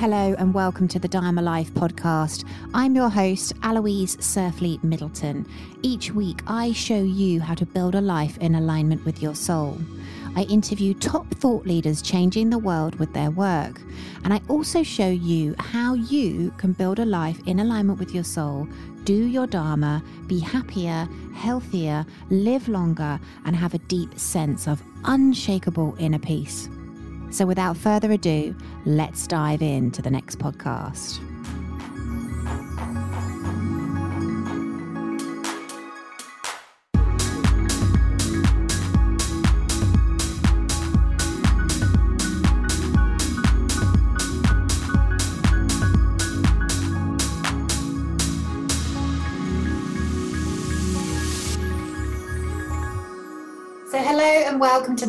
Hello and welcome to the Dharma Life podcast. I'm your host, Aloise Surfleet Middleton. Each week, I show you how to build a life in alignment with your soul. I interview top thought leaders changing the world with their work. And I also show you how you can build a life in alignment with your soul, do your Dharma, be happier, healthier, live longer, and have a deep sense of unshakable inner peace. So, without further ado, let's dive into the next podcast.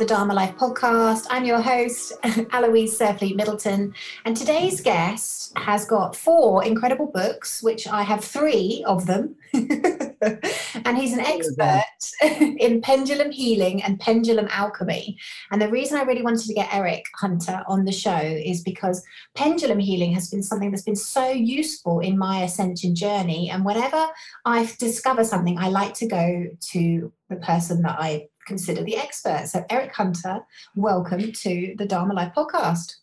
The Dharma Life podcast. I'm your host, Aloise Surfleet Middleton, and today's guest has got four incredible books, which I have three of them. and he's an expert in pendulum healing and pendulum alchemy. And the reason I really wanted to get Erich Hunter on the show is because pendulum healing has been something that's been so useful in my ascension journey. And whenever I discover something, I like to go to the person that I consider the expert. So, Erich Hunter, welcome to the Dharma Life podcast.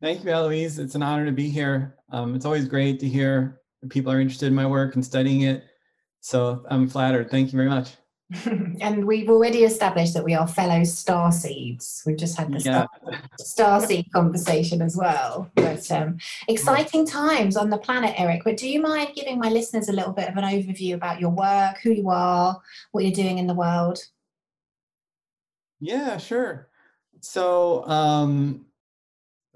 Thank you, Aloise. It's an honor to be here. Um, it's always great to hear people are interested in my work and studying it. So I'm flattered. Thank you very much. and we've already established that we are fellow star seeds. We've just had the yeah. star, seed conversation as well. But um, exciting times on the planet, Erich. But do you mind giving my listeners a little bit of an overview about your work, who you are, what you're doing in the world? Yeah, sure. So, um,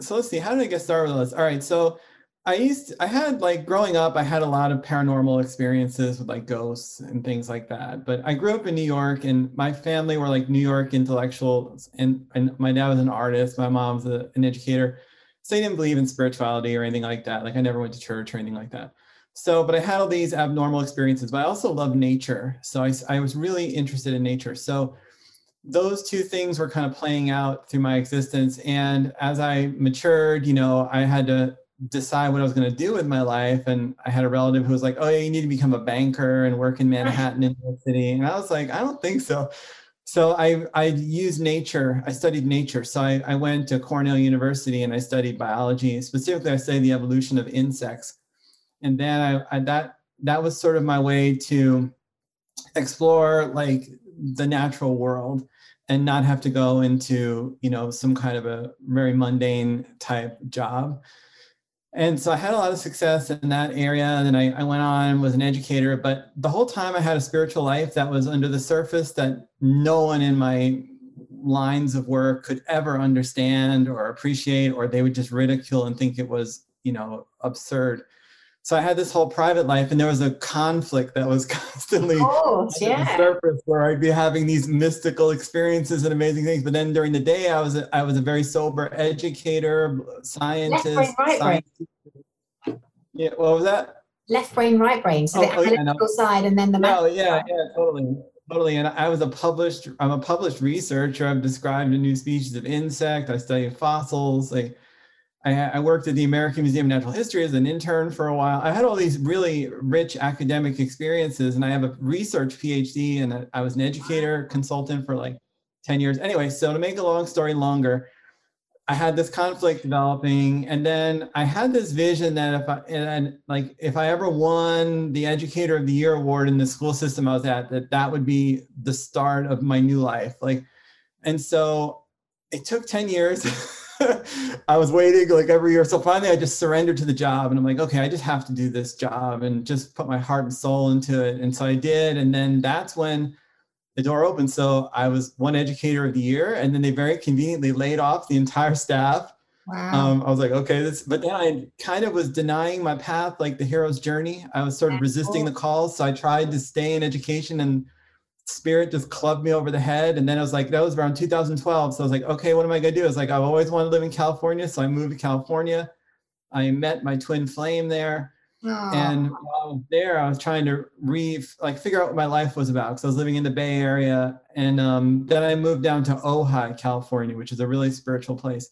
so let's see. How did I get started with this? All right. So I used to, I had like growing up, I had a lot of paranormal experiences with like ghosts and things like that. But I grew up in New York and my family were like New York intellectuals and, and my dad was an artist, my mom's a, an educator. So they didn't believe in spirituality or anything like that. Like I never went to church or anything like that. So, but I had all these abnormal experiences, but I also love nature. So I, I was really interested in nature. So those two things were kind of playing out through my existence. And as I matured, you know, I had to decide what I was going to do with my life. And I had a relative who was like, "Oh, yeah, you need to become a banker and work in Manhattan in New York City." And I was like, "I don't think so." So I I used nature. I studied nature. So I, I went to Cornell University and I studied biology. Specifically, I studied the evolution of insects. And then I, I that that was sort of my way to explore like the natural world and not have to go into you know some kind of a very mundane type job and so I had a lot of success in that area. And then I, I went on, was an educator, but the whole time I had a spiritual life that was under the surface that no one in my lines of work could ever understand or appreciate, or they would just ridicule and think it was, you know, absurd so I had this whole private life, and there was a conflict that was constantly oh, yeah. the surface where I'd be having these mystical experiences and amazing things. But then during the day, I was a, I was a very sober educator, scientist. Left brain, right scientist. brain. Yeah, what was that? Left brain, right brain. So oh, the oh, analytical yeah, side, and then the. Oh, no, yeah, yeah, totally. Totally. And I was a published, I'm a published researcher. I've described a new species of insect. I study fossils. Like I, I, worked at the American Museum of Natural History as an intern for a while. I had all these really rich academic experiences, and I have a research PhD, and I was an educator consultant for like 10 years. Anyway, so to make a long story longer, I had this conflict developing, and then I had this vision that if I and like if I ever won the Educator of the Year award in the school system I was at, that that would be the start of my new life. Like, and so it took 10 years. I was waiting like every year. So finally, I just surrendered to the job and I'm like, okay, I just have to do this job and just put my heart and soul into it. And so I did. And then that's when the door opened. So I was won educator of the year. And then they very conveniently laid off the entire staff. Wow. Um, I was like, okay, this, but then I kind of was denying my path, like the hero's journey. I was sort of resisting the calls. So I tried to stay in education and spirit just clubbed me over the head. And then I was like, that was around 2012. So I was like, okay, what am I going to do? It's like, I've always wanted to live in California. So I moved to California. I met my twin flame there. Aww. And while I was there, I was trying to re like figure out what my life was about because I was living in the Bay Area, and um, then I moved down to Ojai, California, which is a really spiritual place.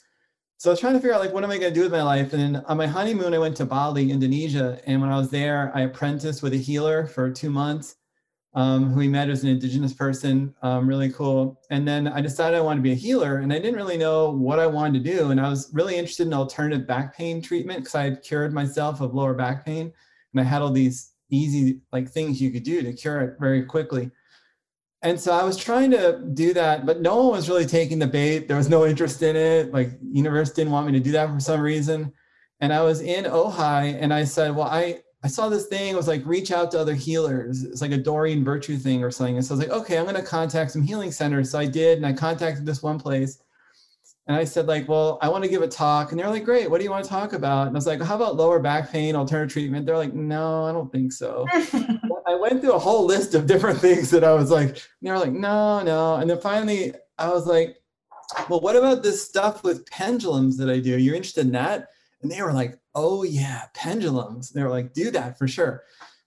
so I was trying to figure out like what am I going to do with my life. And then on my honeymoon, I went to Bali, Indonesia, and when I was there, I apprenticed with a healer for two months, um, who we met as an indigenous person, um, really cool. And then I decided I wanted to be a healer, and I didn't really know what I wanted to do. And I was really interested in alternative back pain treatment because I had cured myself of lower back pain, and I had all these easy like things you could do to cure it very quickly and so I was trying to do that, but no one was really taking the bait. There was no interest in it. Like universe didn't want me to do that for some reason. And I was in Ojai and I said, well, I, I saw this thing. It was like reach out to other healers. It's like a Doreen Virtue thing or something. And so I was like, okay, I'm going to contact some healing centers. So I did, and I contacted this one place. And I said, like, well, I want to give a talk. And they're like, great. What do you want to talk about? And I was like, how about lower back pain, alternative treatment? They're like, no, I don't think so. I went through a whole list of different things that I was like, they were like, no, no. And then finally I was like, well, what about this stuff with pendulums that I do? You're interested in that? And they were like, oh yeah, pendulums. They were like, do that for sure.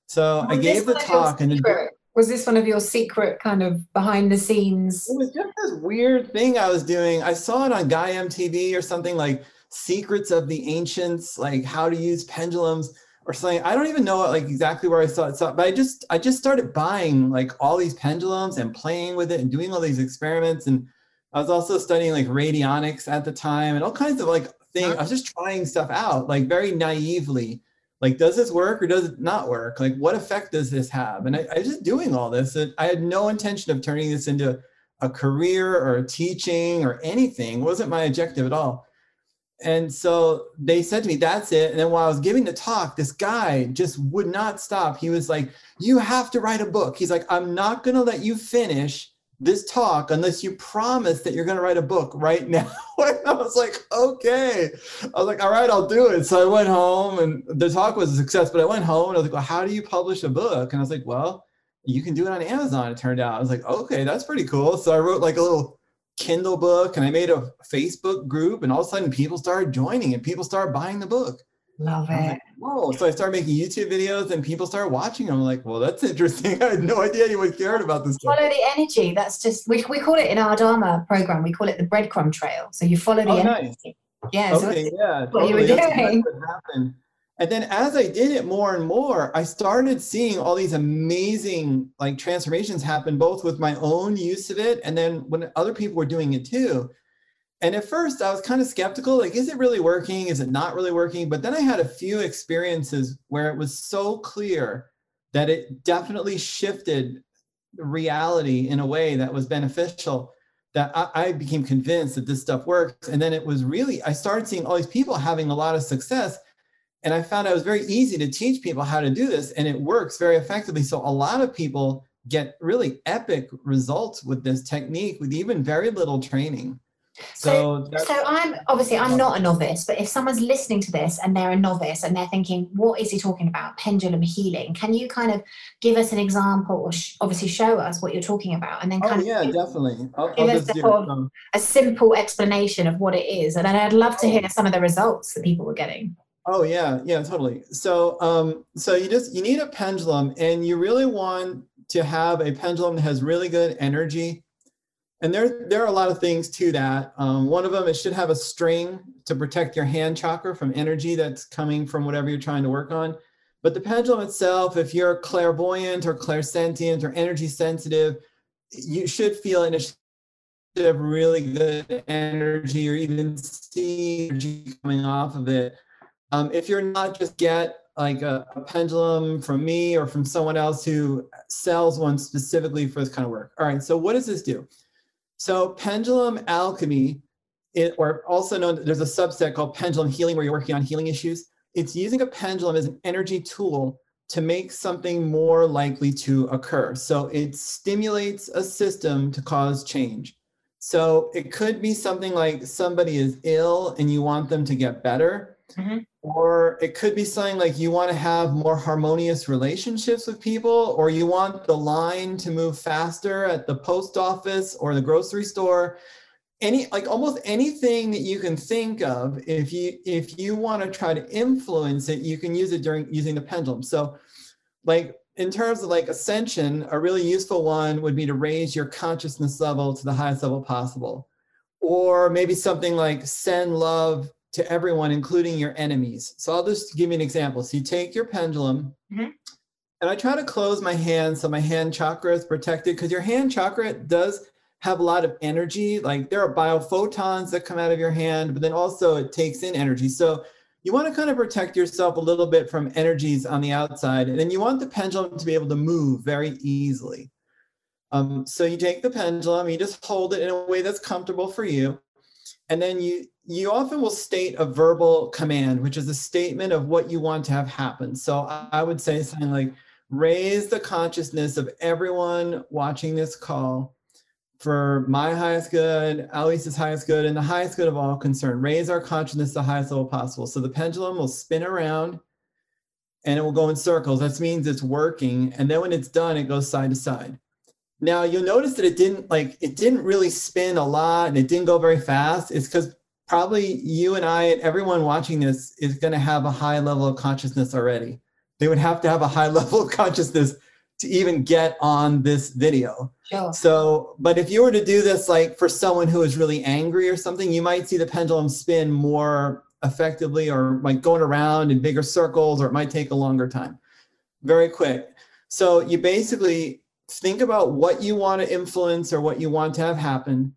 So was I gave the talk and was this one of your secret kind of behind the scenes? It was just this weird thing I was doing. I saw it on Gaia MTV or something like secrets of the ancients, like how to use pendulums or something. I don't even know like exactly where I saw it, but I just I just started buying like all these pendulums and playing with it and doing all these experiments. And I was also studying like radionics at the time and all kinds of like things. I was just trying stuff out like very naively. Like, does this work or does it not work? Like, what effect does this have? And I, I was just doing all this. And I had no intention of turning this into a career or a teaching or anything. It wasn't my objective at all and so they said to me, that's it. And then while I was giving the talk, this guy just would not stop. He was like, You have to write a book. He's like, I'm not going to let you finish this talk unless you promise that you're going to write a book right now. I was like, Okay. I was like, All right, I'll do it. So I went home and the talk was a success, but I went home and I was like, Well, how do you publish a book? And I was like, Well, you can do it on Amazon, it turned out. I was like, Okay, that's pretty cool. So I wrote like a little Kindle book and I made a Facebook group and all of a sudden people started joining and people started buying the book. Love it. Like, Whoa. So I started making YouTube videos and people started watching them. I'm like, well, that's interesting. I had no idea anyone cared about this. Follow the energy. That's just, we, we call it in our Dharma program, we call it the breadcrumb trail. So you follow the oh, energy. Nice. Yeah. Okay, so yeah. What totally. you were doing. And then as I did it more and more, I started seeing all these amazing like transformations happen, both with my own use of it and then when other people were doing it too. And at first I was kind of skeptical, like, is it really working? Is it not really working? But then I had a few experiences where it was so clear that it definitely shifted reality in a way that was beneficial that I, I became convinced that this stuff works. And then it was really, I started seeing all these people having a lot of success and I found it was very easy to teach people how to do this, and it works very effectively. So a lot of people get really epic results with this technique with even very little training. So, so, so I'm obviously I'm not a novice, but if someone's listening to this and they're a novice and they're thinking, what is he talking about? Pendulum healing. Can you kind of give us an example, or sh- obviously show us what you're talking about, and then oh, kind of yeah, give, definitely. I'll, give I'll us a, sort of a simple explanation of what it is, and then I'd love to hear some of the results that people were getting. Oh yeah, yeah, totally. So um, so you just you need a pendulum, and you really want to have a pendulum that has really good energy. And there there are a lot of things to that. Um, one of them it should have a string to protect your hand chakra from energy that's coming from whatever you're trying to work on. But the pendulum itself, if you're clairvoyant or clairsentient or energy sensitive, you should feel have really good energy or even see energy coming off of it. Um, if you're not just get like a, a, pendulum from me or from someone else who sells one specifically for this kind of work. All right, so what does this do? So pendulum alchemy, it, or also known, there's a subset called pendulum healing where you're working on healing issues. It's using a pendulum as an energy tool to make something more likely to occur. So it stimulates a system to cause change. So it could be something like somebody is ill and you want them to get better. Mm-hmm. Or it could be something like you want to have more harmonious relationships with people, or you want the line to move faster at the post office or the grocery store. Any like almost anything that you can think of, if you if you want to try to influence it, you can use it during using the pendulum. So, like in terms of like ascension, a really useful one would be to raise your consciousness level to the highest level possible or maybe something like send love to everyone, including your enemies. So I'll just give you an example. So you take your pendulum, mm-hmm. and I try to close my hand so my hand chakra is protected because your hand chakra does have a lot of energy. Like there are biophotons that come out of your hand, but then also it takes in energy. So you want to kind of protect yourself a little bit from energies on the outside. And then you want the pendulum to be able to move very easily. Um, so you take the pendulum, you just hold it in a way that's comfortable for you. And then you you often will state a verbal command, which is a statement of what you want to have happen. So I would say something like, raise the consciousness of everyone watching this call for my highest good, Aloise's highest good, and the highest good of all concerned. Raise our consciousness the highest level possible. So the pendulum will spin around and it will go in circles. That means it's working. And then when it's done, it goes side to side. Now you'll notice that it didn't like it didn't really spin a lot and it didn't go very fast. It's because probably you and I and everyone watching this is going to have a high level of consciousness already. They would have to have a high level of consciousness to even get on this video. Sure. So, but if you were to do this like for someone who is really angry or something, you might see the pendulum spin more effectively or like going around in bigger circles, or it might take a longer time. Very quick. So you basically think about what you want to influence or what you want to have happen.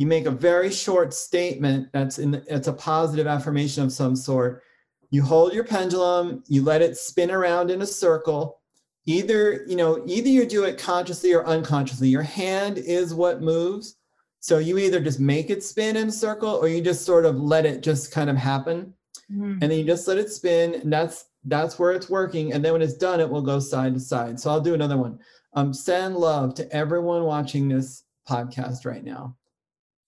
You make a very short statement that's in it's a positive affirmation of some sort. You hold your pendulum, you let it spin around in a circle. Either you know either you do it consciously or unconsciously. Your hand is what moves. So you either just make it spin in a circle or you just sort of let it just kind of happen. Mm-hmm. and then you just let it spin and that's that's where it's working. And then when it's done it will go side to side. So i'll do another one. Um, send love to everyone watching this podcast right now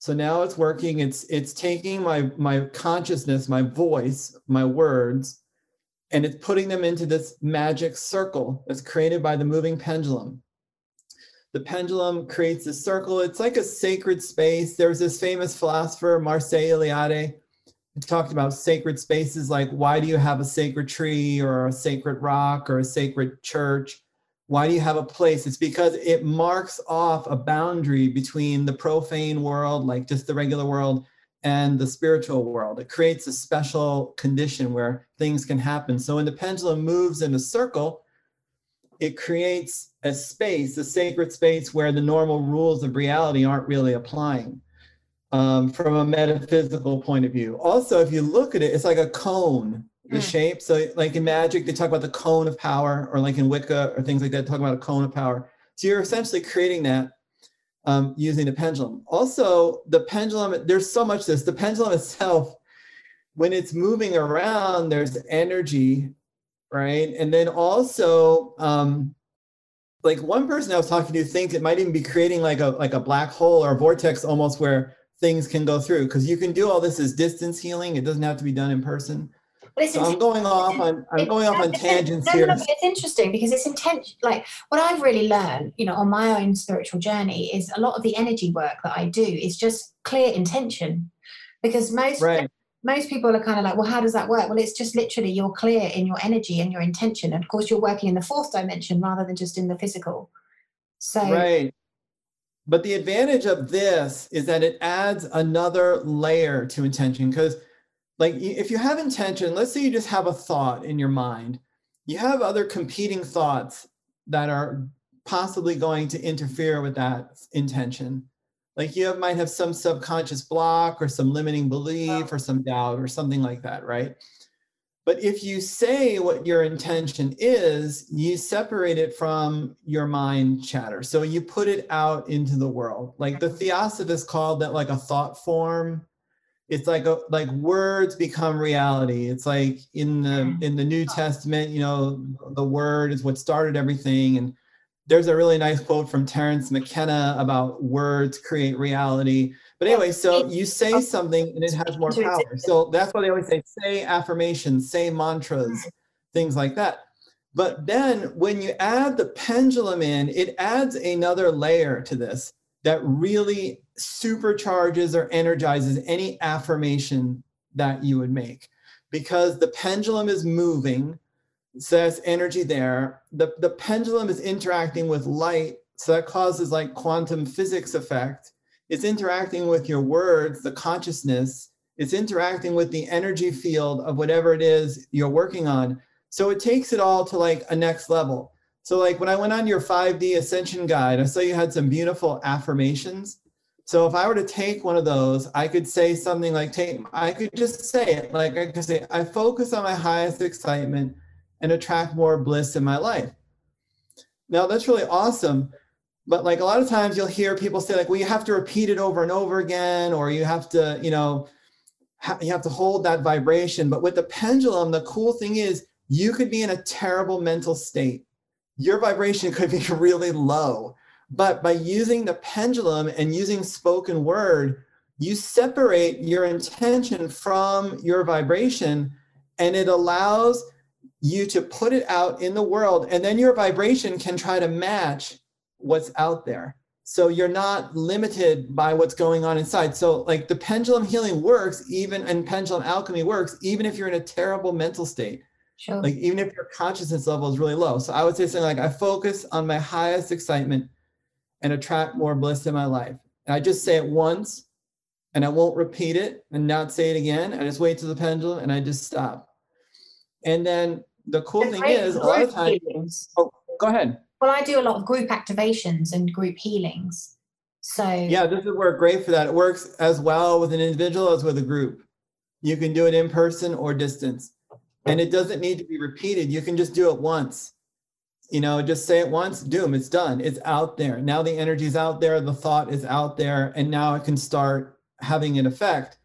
so now it's working it's it's taking my my consciousness my voice my words and it's putting them into this magic circle that's created by the moving pendulum. The pendulum creates a circle. It's like a sacred space. There's this famous philosopher, Mircea Eliade, who talked about sacred spaces like why do you have a sacred tree or a sacred rock or a sacred church? Why do you have a place? It's because it marks off a boundary between the profane world, like just the regular world, and the spiritual world. It creates a special condition where things can happen. So when the pendulum moves in a circle, it creates a space, a sacred space where the normal rules of reality aren't really applying um, from a metaphysical point of view. Also, if you look at it, it's like a cone, the mm. shape. So, like in magic, they talk about the cone of power, or like in Wicca or things like that, talk about a cone of power. So, you're essentially creating that um, using the pendulum. Also, the pendulum, there's so much this, the pendulum itself, when it's moving around, there's energy, right? And then also, um, like one person I was talking to thinks it might even be creating like a like a black hole or a vortex almost where things can go through because you can do all this as distance healing. It doesn't have to be done in person. So I'm going off on I'm going off on tangents no, here. No, it's interesting because it's intention. Like what I've really learned, you know, on my own spiritual journey is a lot of the energy work that I do is just clear intention, because most right. most people are kind of like, well, how does that work? Well, it's just literally you're clear in your energy and your intention, and of course you're working in the fourth dimension rather than just in the physical. So right. But the advantage of this is that it adds another layer to intention because like if you have intention let's say you just have a thought in your mind. You have other competing thoughts that are possibly going to interfere with that intention. Like you might have some subconscious block or some limiting belief or some doubt or something like that right? But if you say what your intention is you separate it from your mind chatter. So you put it out into the world. Like the theosophists called that like a thought form it's like a, like words become reality. It's like in the in the new testament you know the word is what started everything. And there's a really nice quote from terence mckenna about words create reality. But anyway so you say something and it has more power. So that's why they always say say affirmations say mantras things like that. But then when you add the pendulum in it adds another layer to this that really supercharges or energizes any affirmation that you would make because the pendulum is moving so that's energy there the, the pendulum is interacting with light so that causes like quantum physics effect it's interacting with your words, the consciousness, it's interacting with the energy field of whatever it is you're working on. So it takes it all to like a next level. So, like when I went on your 5D ascension guide, I saw you had some beautiful affirmations. So, if I were to take one of those, I could say something like, take, I could just say it. Like I could say, I focus on my highest excitement and attract more bliss in my life. Now, that's really awesome. But like a lot of times you'll hear people say, like, well, you have to repeat it over and over again, or you have to, you know, you have to hold that vibration. But with the pendulum, the cool thing is you could be in a terrible mental state. Your vibration could be really low. But by using the pendulum and using spoken word, you separate your intention from your vibration and it allows you to put it out in the world. And then your vibration can try to match what's out there. So you're not limited by what's going on inside. So like the pendulum healing works even and pendulum alchemy works even if you're in a terrible mental state. Sure. Like even if your consciousness level is really low. So I would say something like I focus on my highest excitement and attract more bliss in my life. And I just say it once and I won't repeat it and not say it again. I just wait to the pendulum and I just stop. And then the cool thing is a lot of times oh go ahead. Well, I do a lot of group activations and group healings. So yeah, this would work great for that. It works as well with an individual as with a group. You can do it in person or distance. And it doesn't need to be repeated. You can just do it once. You know, just say it once, doom, it's done. It's out there. Now the energy is out there, the thought is out there, and now it can start having an effect.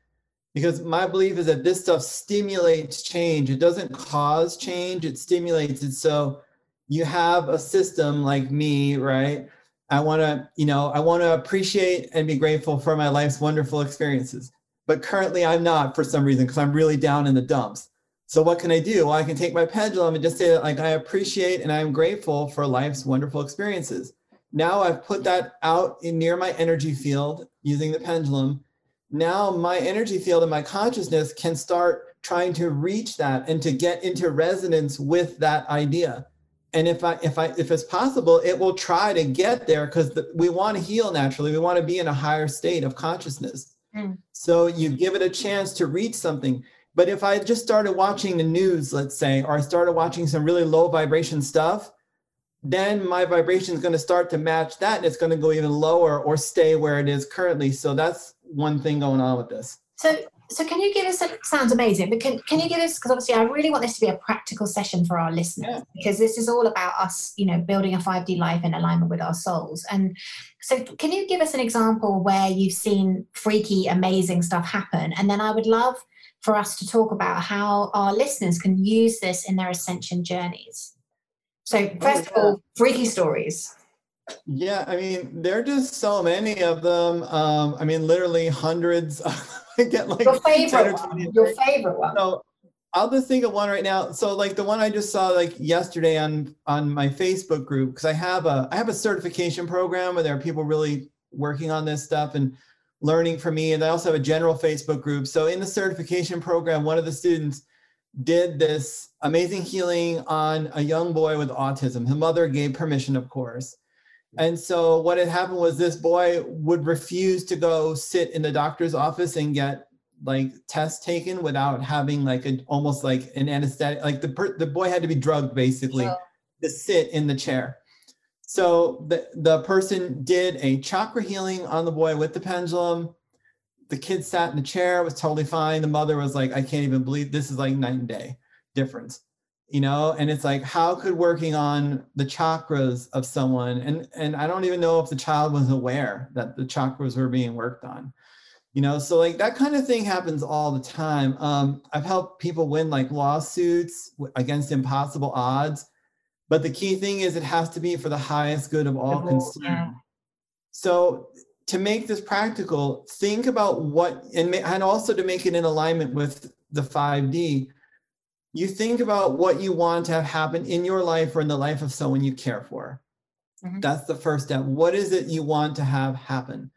Because my belief is that this stuff stimulates change. It doesn't cause change, it stimulates it. So you have a system like me, right? I want to, you know, I want to appreciate and be grateful for my life's wonderful experiences. But currently I'm not for some reason because I'm really down in the dumps. So what can I do? Well, I can take my pendulum and just say that like I appreciate and I'm grateful for life's wonderful experiences. Now I've put that out in near my energy field using the pendulum. Now my energy field and my consciousness can start trying to reach that and to get into resonance with that idea and if i if i if it's possible it will try to get there because the, we want to heal naturally we want to be in a higher state of consciousness mm. so you give it a chance to reach something but if i just started watching the news let's say or i started watching some really low vibration stuff then my vibration is going to start to match that and it's going to go even lower or stay where it is currently. So that's one thing going on with this. So so can you give us a sounds amazing but can, can you give us because obviously i really want this to be a practical session for our listeners yeah. because this is all about us you know building a 5d life in alignment with our souls. And so can you give us an example where you've seen freaky amazing stuff happen? And then i would love for us to talk about how our listeners can use this in their ascension journeys. So oh, first of all freaky stories. Yeah i mean there are just so many of them. Um i mean literally hundreds I get like your favorite one. Your favorite one. So I'll just think of one right now. So like the one I just saw like yesterday on on my Facebook group because I have a I have a certification program where there are people really working on this stuff. And learning from me and I also have a general Facebook group. So in the certification program one of the students did this amazing healing on a young boy with autism. His mother gave permission of course. And so what had happened was this boy would refuse to go sit in the doctor's office and get like tests taken without having like a almost like an anesthetic. Like the per, the boy had to be drugged basically oh. to sit in the chair. So the the person did a chakra healing on the boy with the pendulum. The kid sat in the chair, was totally fine. The mother was like, I can't even believe this is like night and day difference you know and it's like how could working on the chakras of someone and and i don't even know if the child was aware that the chakras were being worked on you know so like that kind of thing happens all the time um, i've helped people win like lawsuits against impossible odds but the key thing is it has to be for the highest good of all concerned so to make this practical think about what and, and also to make it in alignment with the 5d you think about what you want to have happen in your life or in the life of someone you care for. Mm-hmm. That's the first step. What is it you want to have happen?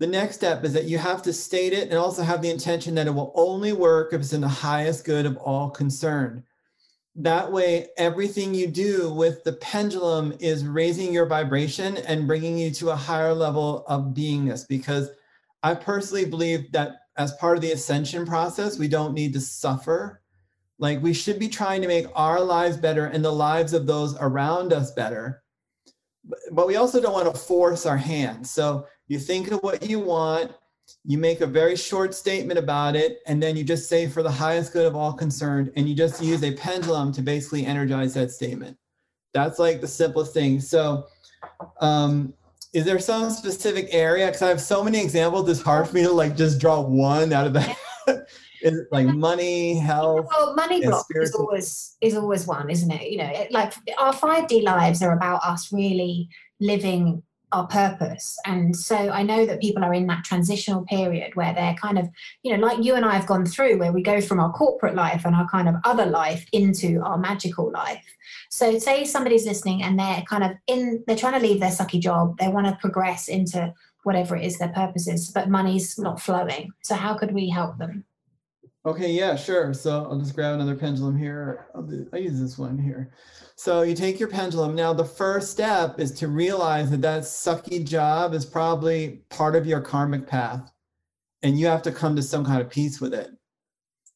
The next step is that you have to state it and also have the intention that it will only work if it's in the highest good of all concerned. That way everything you do with the pendulum is raising your vibration and bringing you to a higher level of beingness because i personally believe that as part of the ascension process we don't need to suffer. Like we should be trying to make our lives better and the lives of those around us better. But we also don't want to force our hand so you think of what you want you make a very short statement about it, and then you just say for the highest good of all concerned, and you just use a pendulum to basically energize that statement. That's like the simplest thing. So, um, is there some specific area? Because I have so many examples, it's hard for me to like just draw one out of that. is it like money, health? Well, money block is always is always one, isn't it? You know, it, like our five D lives are about us really living our purpose. And so I know that people are in that transitional period where they're kind of, you know, like you and I have gone through, where we go from our corporate life and our kind of other life into our magical life. So say somebody's listening and they're kind of in, they're trying to leave their sucky job, they want to progress into whatever it is their purpose is, but money's not flowing. So how could we help them? Okay, yeah, sure. So I'll just grab another pendulum here. I'll, use this one here. So you take your pendulum. Now, the first step is to realize that that sucky job is probably part of your karmic path, and you have to come to some kind of peace with it.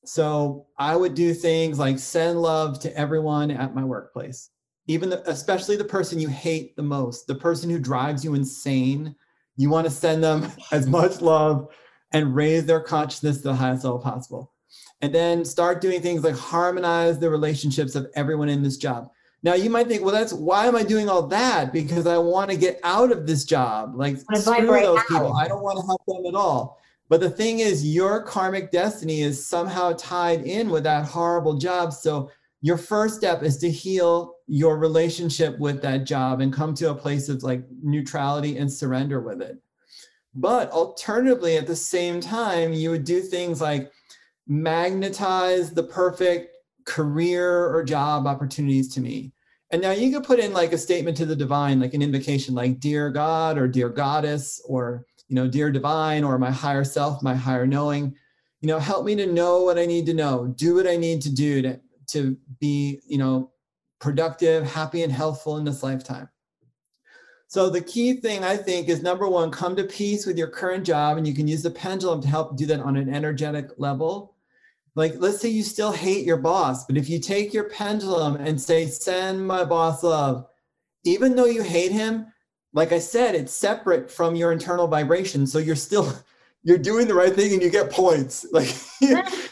So I would do things like send love to everyone at my workplace, even the, especially the person you hate the most, the person who drives you insane. You want to send them as much love and raise their consciousness to the highest level possible. And then start doing things like harmonize the relationships of everyone in this job. Now you might think, well, that's why am I doing all that? Because I want to get out of this job. Like screw those out. people. I don't want to help them at all. But the thing is, your karmic destiny is somehow tied in with that horrible job. So your first step is to heal your relationship with that job and come to a place of like neutrality and surrender with it. But alternatively, at the same time, you would do things like magnetize the perfect career or job opportunities to me. And now you could put in like a statement to the divine, like an invocation, like dear God or dear goddess or, you know, dear divine or my higher self, my higher knowing, you know, help me to know what I need to know, do what I need to do to, to be, you know, productive, happy and healthful in this lifetime. So the key thing I think is number one, come to peace with your current job and you can use the pendulum to help do that on an energetic level. Like let's say you still hate your boss but if you take your pendulum and say send my boss love even though you hate him like i said it's separate from your internal vibration. So you're still you're doing the right thing and you get points. Like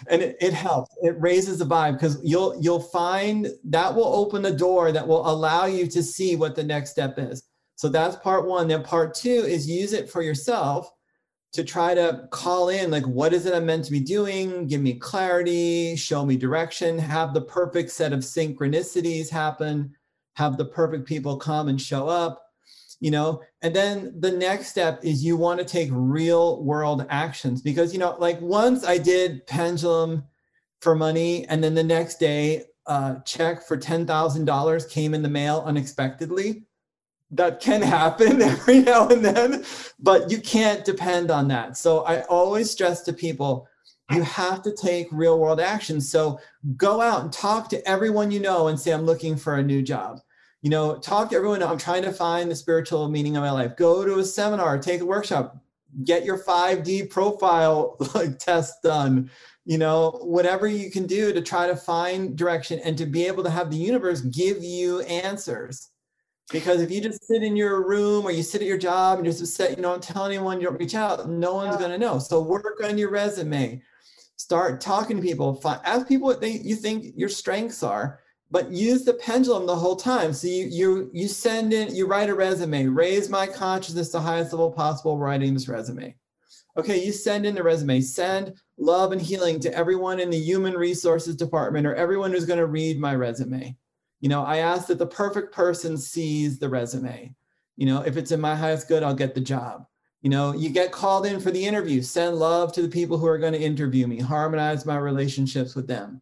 and it, it helps. It raises the vibe because you'll you'll find that will open the door that will allow you to see what the next step is so that's part one. Then part two is use it for yourself to try to call in like what is it i'm meant to be doing? Give me clarity show me direction have the perfect set of synchronicities happen have the perfect people come and show up you know? And then the next step is you want to take real world actions because you know like once i did pendulum for money and then the next day a check for $10000 came in the mail unexpectedly that can happen every now and then, but you can't depend on that. So I always stress to people, you have to take real world action. So go out and talk to everyone you know and say, I'm looking for a new job. You know, talk to everyone. I'm trying to find the spiritual meaning of my life. Go to a seminar, take a workshop, get your 5D profile like test done. You know, whatever you can do to try to find direction and to be able to have the universe give you answers because if you just sit in your room or you sit at your job and you're just set, you don't tell anyone you don't reach out, no one's going to know. So work on your resume. Start talking to people. Find, ask people what they you think your strengths are, but use the pendulum the whole time. So you you you send in, you write a resume. Raise my consciousness to the highest level possible. Writing this resume. Okay, you send in the resume. Send love and healing to everyone in the human resources department or everyone who's going to read my resume you know, I ask that the perfect person sees the resume. You know, if it's in my highest good, I'll get the job. You know, you get called in for the interview, send love to the people who are going to interview me, harmonize my relationships with them.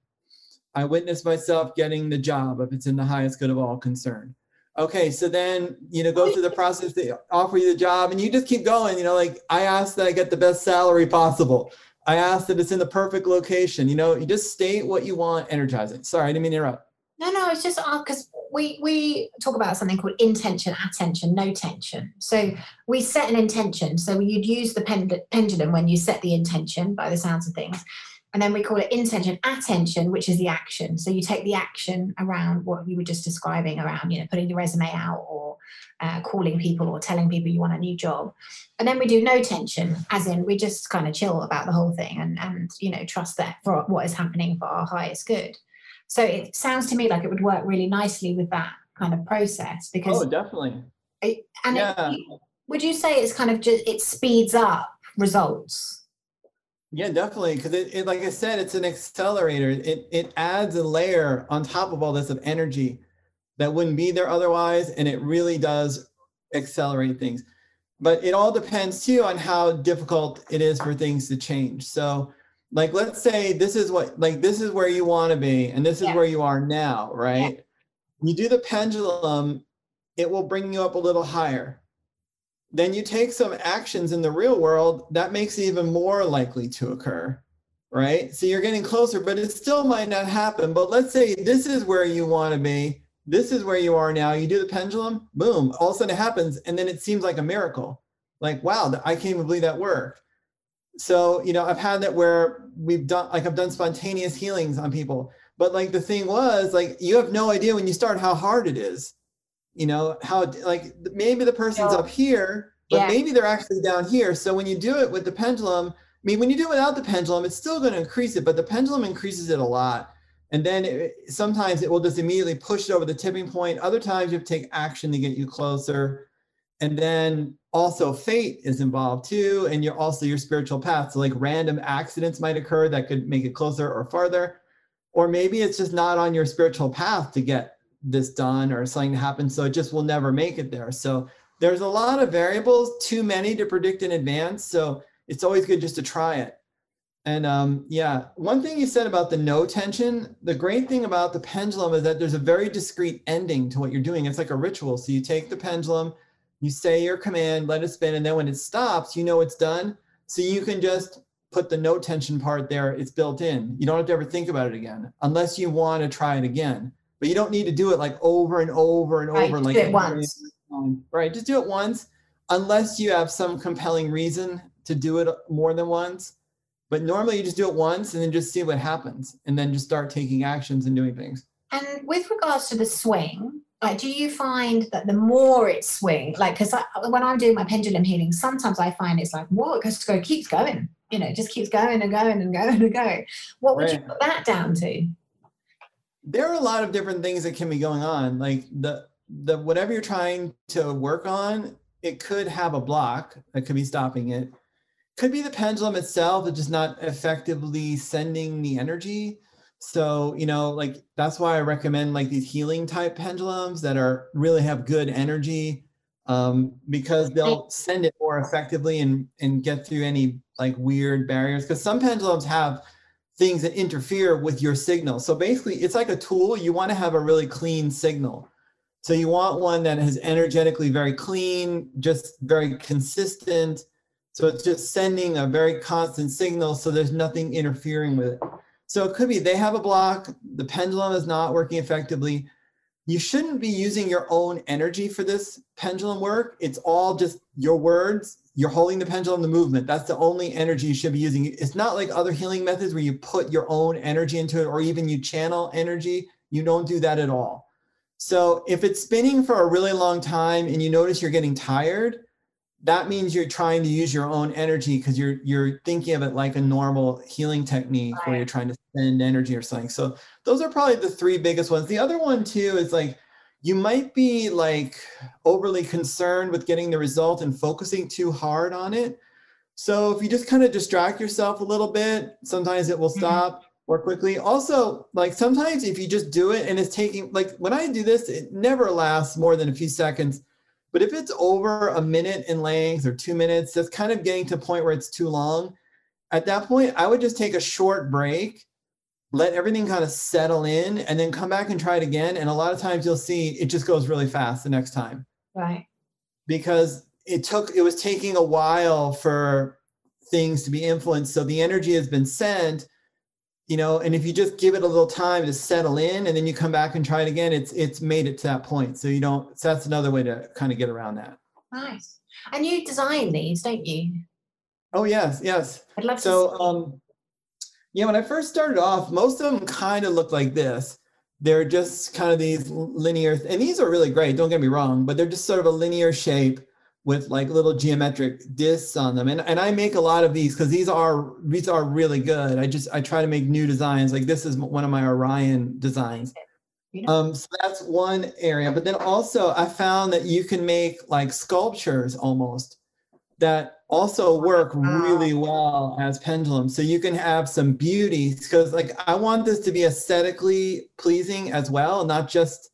I witness myself getting the job if it's in the highest good of all concerned. Okay, so then, you know, go through the process, they offer you the job, and you just keep going. You know, like I ask that I get the best salary possible. I ask that it's in the perfect location. You know, you just state what you want, energizing. Sorry, I didn't mean to interrupt. No, no, it's just because we we talk about something called intention, attention, no tension. So we set an intention. So you'd use the pendulum when you set the intention, by the sounds of things, and then we call it intention, attention, which is the action. So you take the action around what you were just describing around, you know, putting your resume out or uh, calling people or telling people you want a new job. And then we do no tension, as in we just kind of chill about the whole thing and and you know trust that for what is happening for our highest good. So it sounds to me like it would work really nicely with that kind of process because oh definitely. it, and yeah. it, would you say it's kind of just it speeds up results? Yeah definitely because it, it like i said it's an accelerator. It it adds a layer on top of all this of energy that wouldn't be there otherwise and it really does accelerate things. But it all depends too on how difficult it is for things to change. So like let's say this is what like this is where you want to be and this is yeah. where you are now right? Yeah. you do the pendulum it will bring you up a little higher. Then you take some actions in the real world that makes it even more likely to occur right? So you're getting closer but it still might not happen. But let's say this is where you want to be this is where you are now you do the pendulum boom all of a sudden it happens and then it seems like a miracle. Like wow i can't even believe that worked so you know i've had that where we've done like i've done spontaneous healings on people. But like the thing was like you have no idea when you start how hard it is you know how like maybe the person's up here but yeah. maybe they're actually down here. So when you do it with the pendulum i mean when you do it without the pendulum it's still going to increase it but the pendulum increases it a lot. And then it, sometimes it will just immediately push it over the tipping point. Other times you have to take action to get you closer and then also fate is involved too and you're also your spiritual path so like random accidents might occur that could make it closer or farther. Or maybe it's just not on your spiritual path to get this done or something to happen so it just will never make it there. So there's a lot of variables too many to predict in advance so it's always good just to try it. And um, yeah one thing you said about the no tension the great thing about the pendulum is that there's a very discrete ending to what you're doing. It's like a ritual. So you take the pendulum you say your command, let it spin, and then when it stops, you know it's done. So you can just put the no tension part there. It's built in. You don't have to ever think about it again, unless you want to try it again. But you don't need to do it like over and over and over. right. Like it once. Right. Just do it once, unless you have some compelling reason to do it more than once. But normally you just do it once and then just see what happens, and then just start taking actions and doing things. And with regards to the swing, like do you find that the more it swings like because when i'm doing my pendulum healing sometimes i find it's like whoa it just go keeps going you know it just keeps going and going and going and going. What would right. you put that down to? There are a lot of different things that can be going on like the the whatever you're trying to work on it could have a block that could be stopping it. Could be the pendulum itself it's just not effectively sending the energy so, you know, like that's why I recommend like these healing type pendulums that are really have good energy um, because they'll send it more effectively and and get through any like weird barriers. Because some pendulums have things that interfere with your signal. So basically, it's like a tool. You want to have a really clean signal. So you want one that is energetically very clean, just very consistent. So it's just sending a very constant signal. So there's nothing interfering with it. So it could be they have a block, the pendulum is not working effectively. You shouldn't be using your own energy for this pendulum work. It's all just your words. You're holding the pendulum, the movement. That's the only energy you should be using. It's not like other healing methods where you put your own energy into it or even you channel energy. You don't do that at all. So if it's spinning for a really long time and you notice you're getting tired, that means you're trying to use your own energy because you're you're thinking of it like a normal healing technique right. where you're trying to spend energy or something. So those are probably the three biggest ones. The other one too is like you might be like overly concerned with getting the result and focusing too hard on it. So if you just kind of distract yourself a little bit, sometimes it will mm-hmm. stop more quickly. Also, like sometimes if you just do it and it's taking like when I do this, it never lasts more than a few seconds but if it's over a minute in length or two minutes, that's kind of getting to a point where it's too long. At that point, I would just take a short break, let everything kind of settle in, and then come back and try it again. And a lot of times you'll see it just goes really fast the next time. Right. Because it took, it was taking a while for things to be influenced. So the energy has been sent. You know, and if you just give it a little time to settle in and then you come back and try it again, it's it's made it to that point. So you don't so that's another way to kind of get around that. Nice. And you design these, don't you? Oh yes, yes. I'd love so, to. um, yeah, when I first started off, most of them kind of looked like this. They're just kind of these linear, and these are really great. Don't get me wrong, but they're just sort of a linear shape with like little geometric discs on them. And and I make a lot of these because these are these are really good. I just I try to make new designs. Like this is one of my Orion designs. Um, so that's one area. But then also I found that you can make like sculptures almost that also work really well as pendulums. So you can have some beauty because like I want this to be aesthetically pleasing as well, not just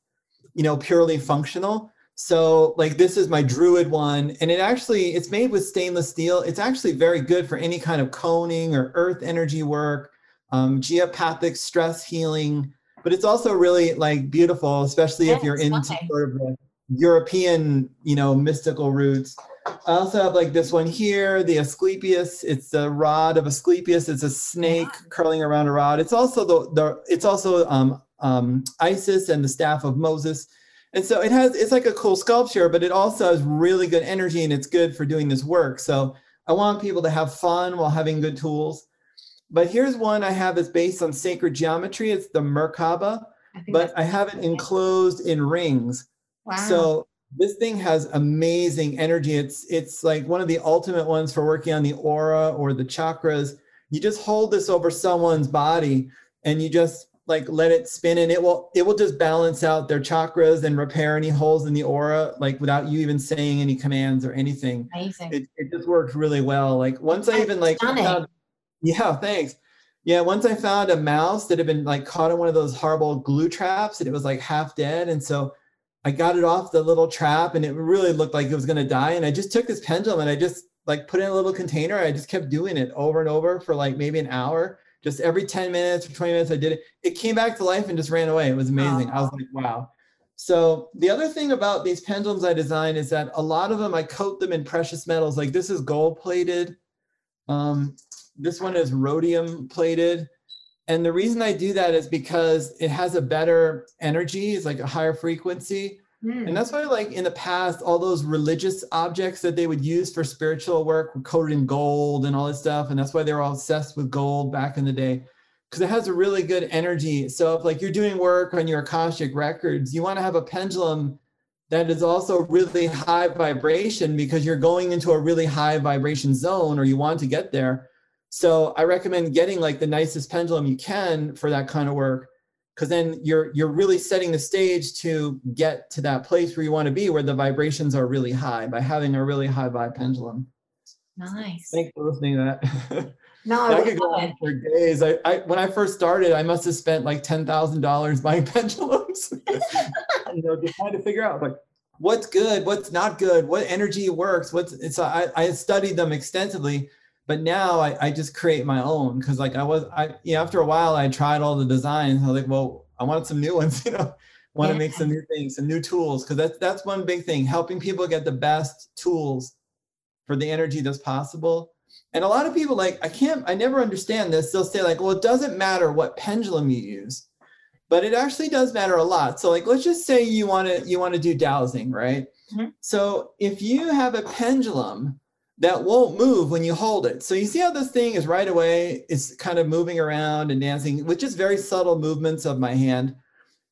you know purely functional. So like this is my Druid one, and it actually it's made with stainless steel. It's actually very good for any kind of coning or earth energy work, um, geopathic stress healing. But it's also really like beautiful, especially if you're into funny. sort of the European, you know, mystical roots. I also have like this one here, the Asclepius. It's the rod of Asclepius. It's a snake yeah. curling around a rod. It's also the, the it's also um, um, Isis and the staff of Moses. And so it has it's like a cool sculpture, but it also has really good energy and it's good for doing this work. So I want people to have fun while having good tools. But here's one I have that's based on sacred geometry. It's the Merkaba, I but I have it enclosed in rings. Wow. So this thing has amazing energy. It's it's like one of the ultimate ones for working on the aura or the chakras. You just hold this over someone's body and you just like let it spin and it will it will just balance out their chakras and repair any holes in the aura like without you even saying any commands or anything. Amazing. It, it just works really well. Like once I even like found, yeah, thanks. Yeah, once I found a mouse that had been like caught in one of those horrible glue traps and it was like half dead. And so I got it off the little trap and it really looked like it was going to die. And I just took this pendulum and I just like put it in a little container. I just kept doing it over and over for like maybe an hour. Just every 10 minutes or 20 minutes, I did it. It came back to life and just ran away. It was amazing. I was like, wow. So the other thing about these pendulums I design is that a lot of them I coat them in precious metals. Like this is gold plated. Um, this one is rhodium plated. And the reason I do that is because it has a better energy, it's like a higher frequency. Mm. And that's why, like in the past, all those religious objects that they would use for spiritual work were coated in gold and all this stuff. And that's why they were all obsessed with gold back in the day, because it has a really good energy. So if like you're doing work on your Akashic records, you want to have a pendulum that is also really high vibration because you're going into a really high vibration zone or you want to get there. So I recommend getting like the nicest pendulum you can for that kind of work because then you're you're really setting the stage to get to that place where you want to be where the vibrations are really high by having a really high vibe pendulum. Nice. Thanks for listening to that. No, I, I could go on for days. I, I when I first started, I must have spent like ten thousand dollars buying pendulums. you know, just trying to figure out like what's good, what's not good, what energy works. What's it's I, I studied them extensively but now I, I just create my own because like I was I you know, after a while I tried all the designs. I was like, well, I wanted some new ones, you know, want to yeah. make some new things, some new tools. Cause that's that's one big thing, helping people get the best tools for the energy that's possible. And a lot of people like, I can't, I never understand this. They'll say, like, well, it doesn't matter what pendulum you use, but it actually does matter a lot. So, like, let's just say you want to you want to do dowsing, right? Mm-hmm. So if you have a pendulum that won't move when you hold it. So you see how this thing is right away, it's kind of moving around and dancing with just very subtle movements of my hand.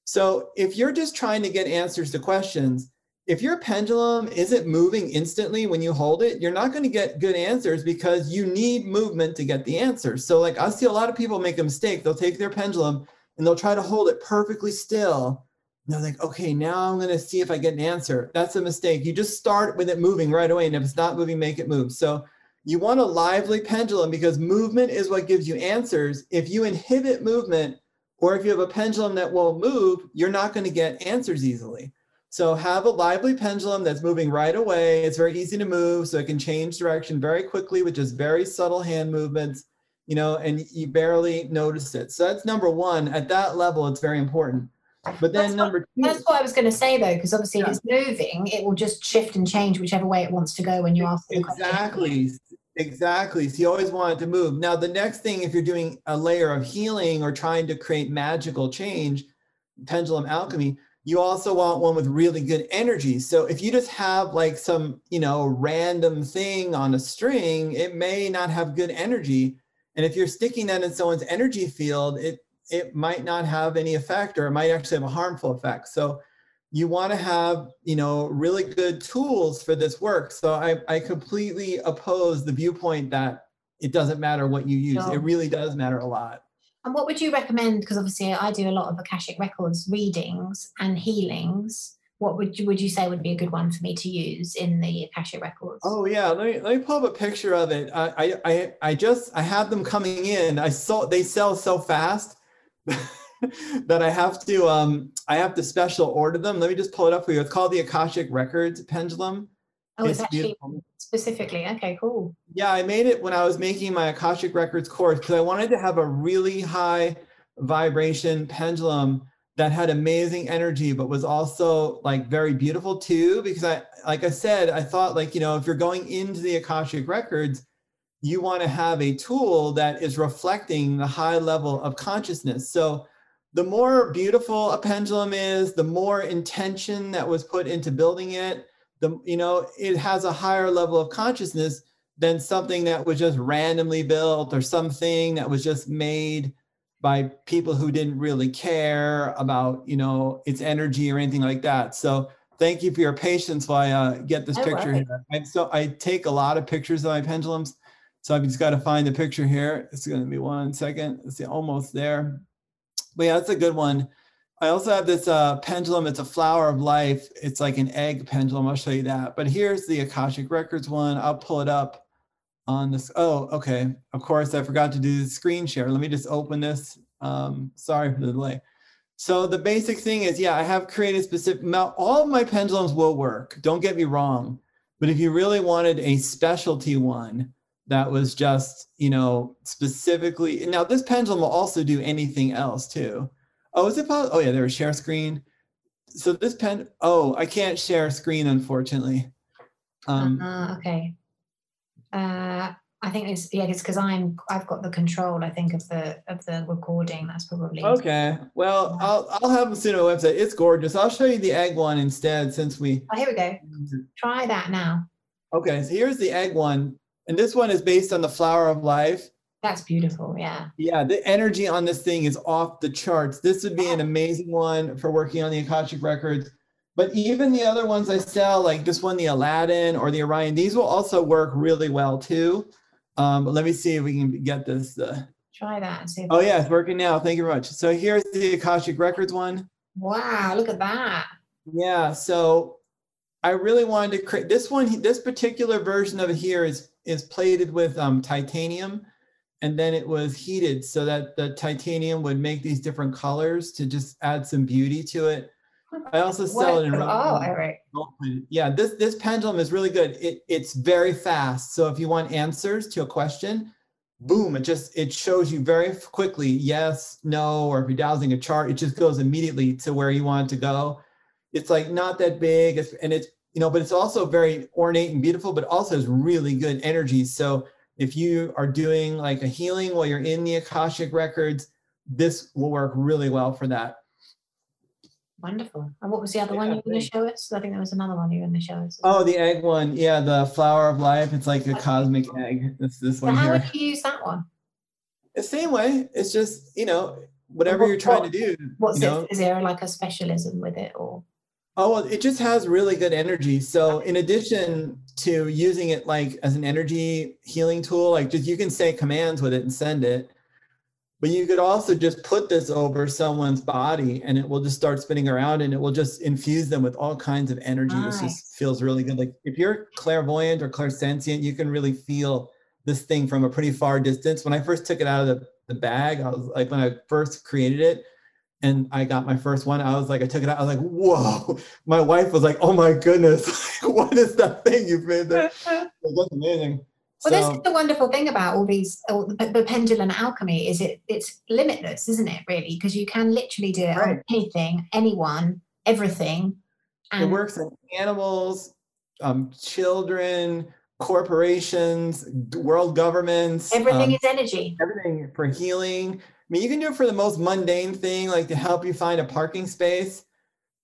So if you're just trying to get answers to questions, if your pendulum isn't moving instantly when you hold it, you're not going to get good answers because you need movement to get the answers. So like I see a lot of people make a mistake. They'll take their pendulum and they'll try to hold it perfectly still they're like, okay, now I'm going to see if I get an answer. That's a mistake. You just start with it moving right away. And if it's not moving, make it move. So you want a lively pendulum because movement is what gives you answers. If you inhibit movement, or if you have a pendulum that won't move, you're not going to get answers easily. So have a lively pendulum that's moving right away. It's very easy to move, so it can change direction very quickly with just very subtle hand movements, you know, and you barely notice it. So that's number one. At that level, it's very important. But then that's number what, two. That's what I was going to say though, because obviously yeah. if it's moving, it will just shift and change whichever way it wants to go when you ask exactly. Exactly. So you always want it to move. Now, the next thing, if you're doing a layer of healing or trying to create magical change, pendulum alchemy, you also want one with really good energy. So if you just have like some, you know, random thing on a string, it may not have good energy. And if you're sticking that in someone's energy field, it it might not have any effect or it might actually have a harmful effect. So you want to have, you know, really good tools for this work. So I, I completely oppose the viewpoint that it doesn't matter what you use. It really does matter a lot. And what would you recommend? Because obviously, I do a lot of Akashic Records readings and healings. What would you would you say would be a good one for me to use in the Akashic Records? Oh yeah, let me let me pull up a picture of it. I I I just I have them coming in. I saw they sell so fast that I have to um I have to special order them. Let me just pull it up for you. It's called the Akashic Records pendulum. Oh, it's, it's actually beautiful. specifically okay, cool. Yeah, I made it when I was making my Akashic Records course because I wanted to have a really high vibration pendulum that had amazing energy, but was also like very beautiful too. Because I, like I said, I thought like you know if you're going into the Akashic Records, you want to have a tool that is reflecting the high level of consciousness. So the more beautiful a pendulum is, the more intention that was put into building it the you know it has a higher level of consciousness than something that was just randomly built or something that was just made by people who didn't really care about you know its energy or anything like that. So thank you for your patience while i uh, get this picture here. And so i take a lot of pictures of my pendulums so i've just got to find the picture here it's going to be one second it's almost there but yeah that's a good one I also have this uh, pendulum. It's a flower of life. It's like an egg pendulum. I'll show you that. But here's the Akashic Records one. I'll pull it up on this. Oh, okay. Of course, I forgot to do the screen share. Let me just open this. Um, sorry for the delay. So the basic thing is, yeah, I have created specific. Now, all of my pendulums will work. Don't get me wrong. But if you really wanted a specialty one that was just, you know, specifically, now this pendulum will also do anything else too. Oh, is it possible? Oh, yeah, there was share screen. So this pen, oh, I can't share screen, unfortunately. Um, uh, okay. Uh, I think it's yeah, it's because I'm I've got the control. I think of the of the recording. That's probably okay. Well, I'll I'll have them soon on the website. It's gorgeous. I'll show you the egg one instead, since we. Oh, here we go. Try that now. Okay, so here's the egg one, and this one is based on the flower of life. That's beautiful. Yeah. Yeah. The energy on this thing is off the charts. This would be an amazing one for working on the Akashic records. But even the other ones I sell, like this one, the Aladdin or the Orion, these will also work really well too. Um, but let me see if we can get this. Uh... Try that. oh, yeah, it's working now. Thank you very much. So here's the Akashic Records one. Wow, look at that. Yeah. So I really wanted to create this one. This particular version of it here is is plated with um, titanium and then it was heated so that the titanium would make these different colors to just add some beauty to it. I also sell what? it in oh, all right. Yeah, this this pendulum is really good. It it's very fast. So if you want answers to a question, boom, it just it shows you very quickly yes, no, or if you're dowsing a chart, it just goes immediately to where you want it to go. It's like not that big, and it's you know, but it's also very ornate and beautiful, but also has really good energy. So if you are doing like a healing while you're in the Akashic records, this will work really well for that. Wonderful. And what was the other yeah, one you were going to show us? I think there was another one you were going to show us. Oh, the egg one. Yeah, the flower of life. It's like a cosmic egg. It's this so one how here. would you use that one? The same way. It's just, you know, whatever what, you're trying what, to do. What's you? Know? Is there like a specialism with it or? Oh, well, it just has really good energy. So in addition to using it like as an energy healing tool, like just you can say commands with it and send it. But you could also just put this over someone's body and it will just start spinning around and it will just infuse them with all kinds of energy. Nice. Just feels really good. Like if you're clairvoyant or clairsentient, you can really feel this thing from a pretty far distance. When I first took it out of the, the bag, I was like, when I first created it, and I got my first one. I was like, I took it out. I was like, whoa. My wife was like, oh my goodness, what is that thing you've made there? That's amazing. Well, so, this is the wonderful thing about all these, all the, the, pendulum alchemy is it it's limitless, isn't it? Really, because you can literally do it right. on anything, anyone, everything. And it works in animals, um, children, corporations, world governments. Everything um, is energy. Everything for healing. Mean, you can do it for the most mundane thing, like to help you find a parking space,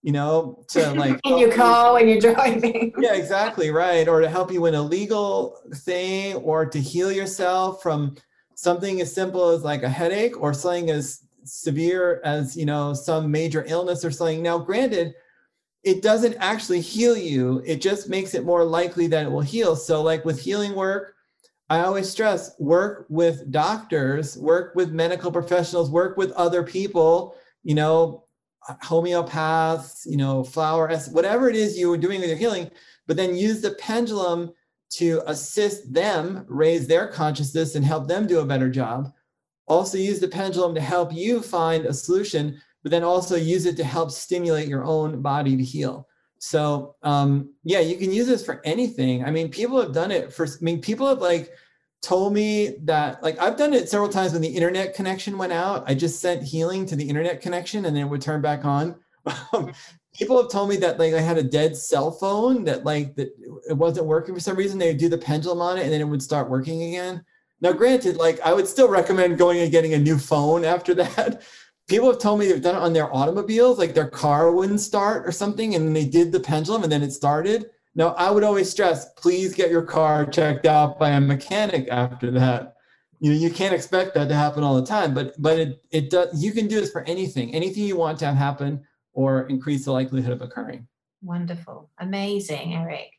you know, to like in your car when you're driving. yeah, exactly, right. Or to help you in a legal thing, or to heal yourself from something as simple as like a headache, or something as severe as you know some major illness or something. Now, granted it doesn't actually heal you. It just makes it more likely that it will heal. So, like with healing work, I always stress work with doctors, work with medical professionals, work with other people, you know, uh, homeopaths, you know, flower, whatever it is you are doing with your healing, but then use the pendulum to assist them raise their consciousness and help them do a better job. Also, use the pendulum to help you find a solution but then also use it to help stimulate your own body to heal. So um, yeah, you can use this for anything. I mean, people have done it for. I mean, people have like told me that like I've done it several times when the internet connection went out. I just sent healing to the internet connection and then it would turn back on. people have told me that like I had a dead cell phone that like that it wasn't working for some reason. They would do the pendulum on it and then it would start working again. Now, granted, like I would still recommend going and getting a new phone after that people have told me they've done it on their automobiles, like their car wouldn't start or something, and they did the pendulum and then it started. Now, I would always stress, please get your car checked out by a mechanic after that. You know, you can't expect that to happen all the time, but but it it does. You can do this for anything, anything you want to have happen or increase the likelihood of occurring. Wonderful, amazing, Erich.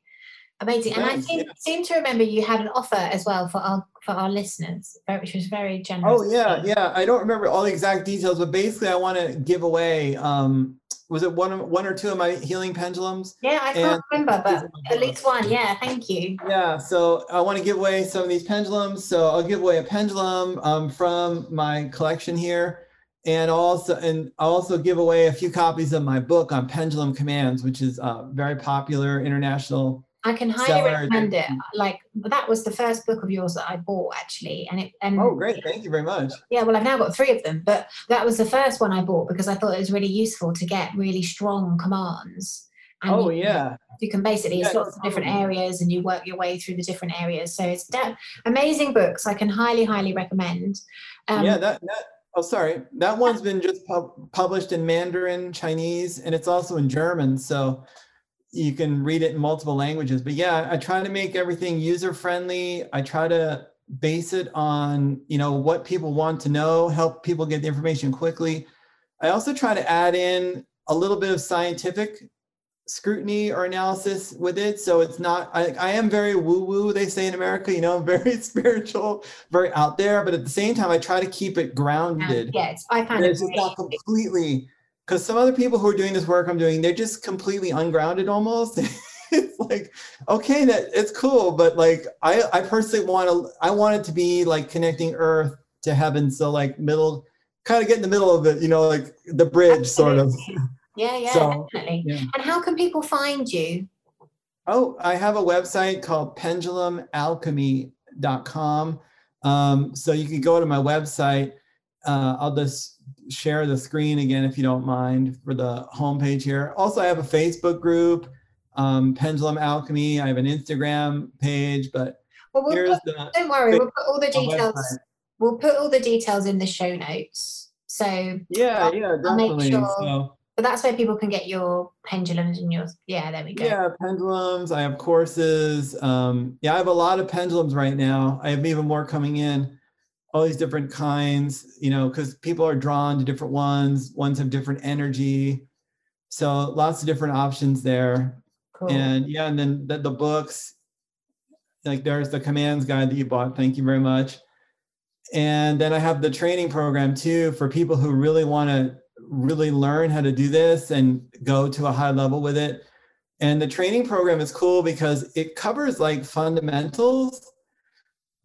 Amazing. And I seem, yeah. seem to remember you had an offer as well for our for our listeners, which was very generous. Oh yeah, yeah. I don't remember all the exact details, but basically I want to give away um was it one one or two of my healing pendulums? Yeah, I can't and, remember, but at least one. Yeah, thank you. Yeah, so I want to give away some of these pendulums. So I'll give away a pendulum um, from my collection here, and also and I'll also give away a few copies of my book on pendulum commands, which is uh, very popular international I can highly recommend it. Like that was the first book of yours that I bought actually, and it and oh great, thank you very much. Yeah, well I've now got three of them, but that was the first one I bought because I thought it was really useful to get really strong commands. And oh you, yeah. You can basically yeah, lots of different areas, and you work your way through the different areas. So it's de- amazing books. I can highly, highly recommend. Um, yeah, that that Oh, sorry. That one's been just pub- published in Mandarin, Chinese, and it's also in German. So you can read it in multiple languages. But yeah, I try to make everything user friendly. I try to base it on you know what people want to know, help people get the information quickly. I also try to add in a little bit of scientific scrutiny or analysis with it. So it's not, I, I am very woo woo, they say in America, you know, very spiritual, very out there. But at the same time, I try to keep it grounded. Yes, I find it's not completely because some other people who are doing this work I'm doing, they're just completely ungrounded almost. it's like, okay, that it's cool, but like I, I personally want to, I want it to be like connecting earth to heaven. So like middle, kind of get in the middle of it, you know, like the bridge sort of. Yeah, yeah, so, definitely. Yeah. And how can people find you? Oh, I have a website called pendulumalchemy.com. Um, so you can go to my website. Uh, I'll just share the screen again if you don't mind for the homepage here. Also, I have a Facebook group, um, Pendulum Alchemy. I have an Instagram page, but well, we'll put, the, don't worry, we'll put all the details. We'll put all the details in the show notes. So yeah, I'll, yeah, definitely. Sure, so, but that's where people can get your pendulums and your yeah. There we go. Yeah, pendulums. I have courses. Um, yeah, I have a lot of pendulums right now. I have even more coming in all these different kinds, you know, because people are drawn to different ones. Ones have different energy. So lots of different options there. Cool. And yeah, and then the, the books, like there's the commands guide that you bought. Thank you very much. And then I have the training program too for people who really want to really learn how to do this and go to a high level with it. And the training program is cool because it covers like fundamentals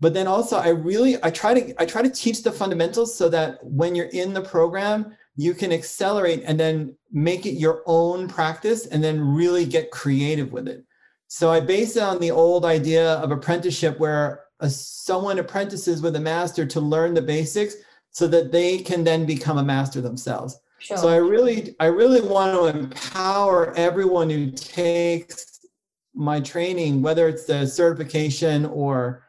but then also i really i try to i try to teach the fundamentals so that when you're in the program you can accelerate and then make it your own practice and then really get creative with it so i base it on the old idea of apprenticeship where a, someone apprentices with a master to learn the basics so that they can then become a master themselves sure. so i really i really want to empower everyone who takes my training, whether it's the certification or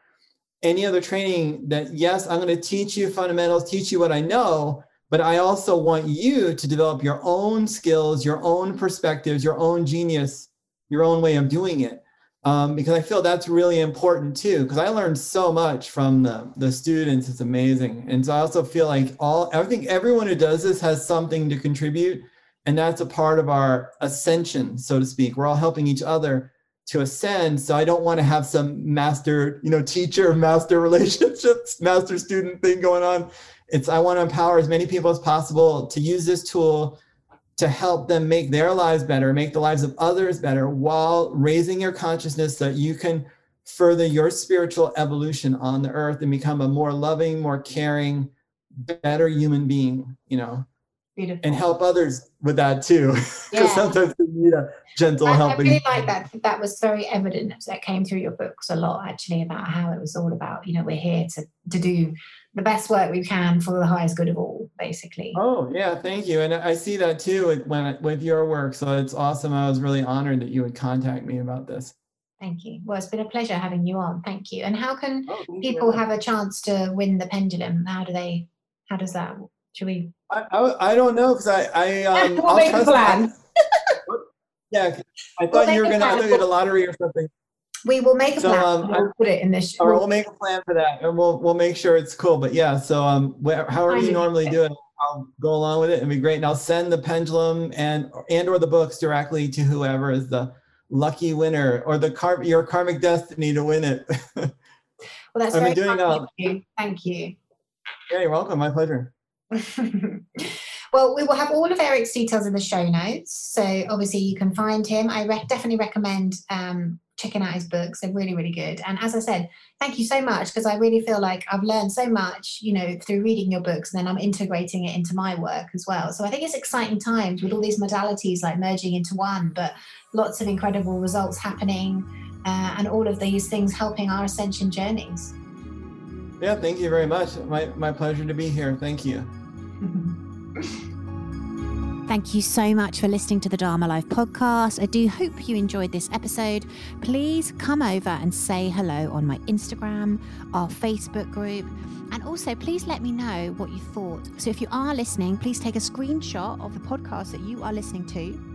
any other training, that yes, I'm going to teach you fundamentals, teach you what I know, but I also want you to develop your own skills, your own perspectives, your own genius, your own way of doing it. Um, because I feel that's really important too. Because I learned so much from the, the students. It's amazing. And so I also feel like all I think everyone who does this has something to contribute. And that's a part of our ascension, so to speak. We're all helping each other to ascend. So I don't want to have some master, you know, teacher master relationships, master student thing going on. It's I want to empower as many people as possible to use this tool to help them make their lives better, make the lives of others better while raising your consciousness so that you can further your spiritual evolution on the earth and become a more loving, more caring, better human being, you know. Beautiful. And help others with that too. Because Yeah. sometimes they need a gentle I, I really like that. That was very evident. That came through your books a lot, actually, about how it was all about. You know, we're here to to do the best work we can for the highest good of all, basically. Oh yeah, thank you. And I see that too with, when with your work. So it's awesome. I was really honored that you would contact me about this. Thank you. Well, it's been a pleasure having you on. Thank you. And how can Oh, thank you people have a chance to win the pendulum? How do they? How does that? Should we? I, I, I don't know because I I um We'll I'll make a trust- plan. Yeah, I thought make you were gonna I plan. thought you had a lottery or something. We will make a So, plan. um, we'll put it in this. Or we'll make a plan for that, and we'll we'll make sure it's cool. But yeah, so um, where, however you normally do it, I'll go along with it and be great. And I'll send the pendulum and and or the books directly to whoever is the lucky winner or the car your karmic destiny to win it. well, that's I've very doing, kind uh, of you. Thank you. yeah, you're welcome. My pleasure. Well, we will have all of Erich's details in the show notes. So obviously you can find him. I re- definitely recommend um, checking out his books. They're really, really good. And as I said, thank you so much because I really feel like I've learned so much, you know, through reading your books and then I'm integrating it into my work as well. So I think it's exciting times with all these modalities like merging into one, but lots of incredible results happening uh, and all of these things helping our ascension journeys. Yeah, thank you very much. My my pleasure to be here. Thank you. Thank you so much for listening to the Dharma Life podcast. I do hope you enjoyed this episode. Please come over and say hello on my Instagram, our Facebook group, and also please let me know what you thought. So if you are listening, please take a screenshot of the podcast that you are listening to.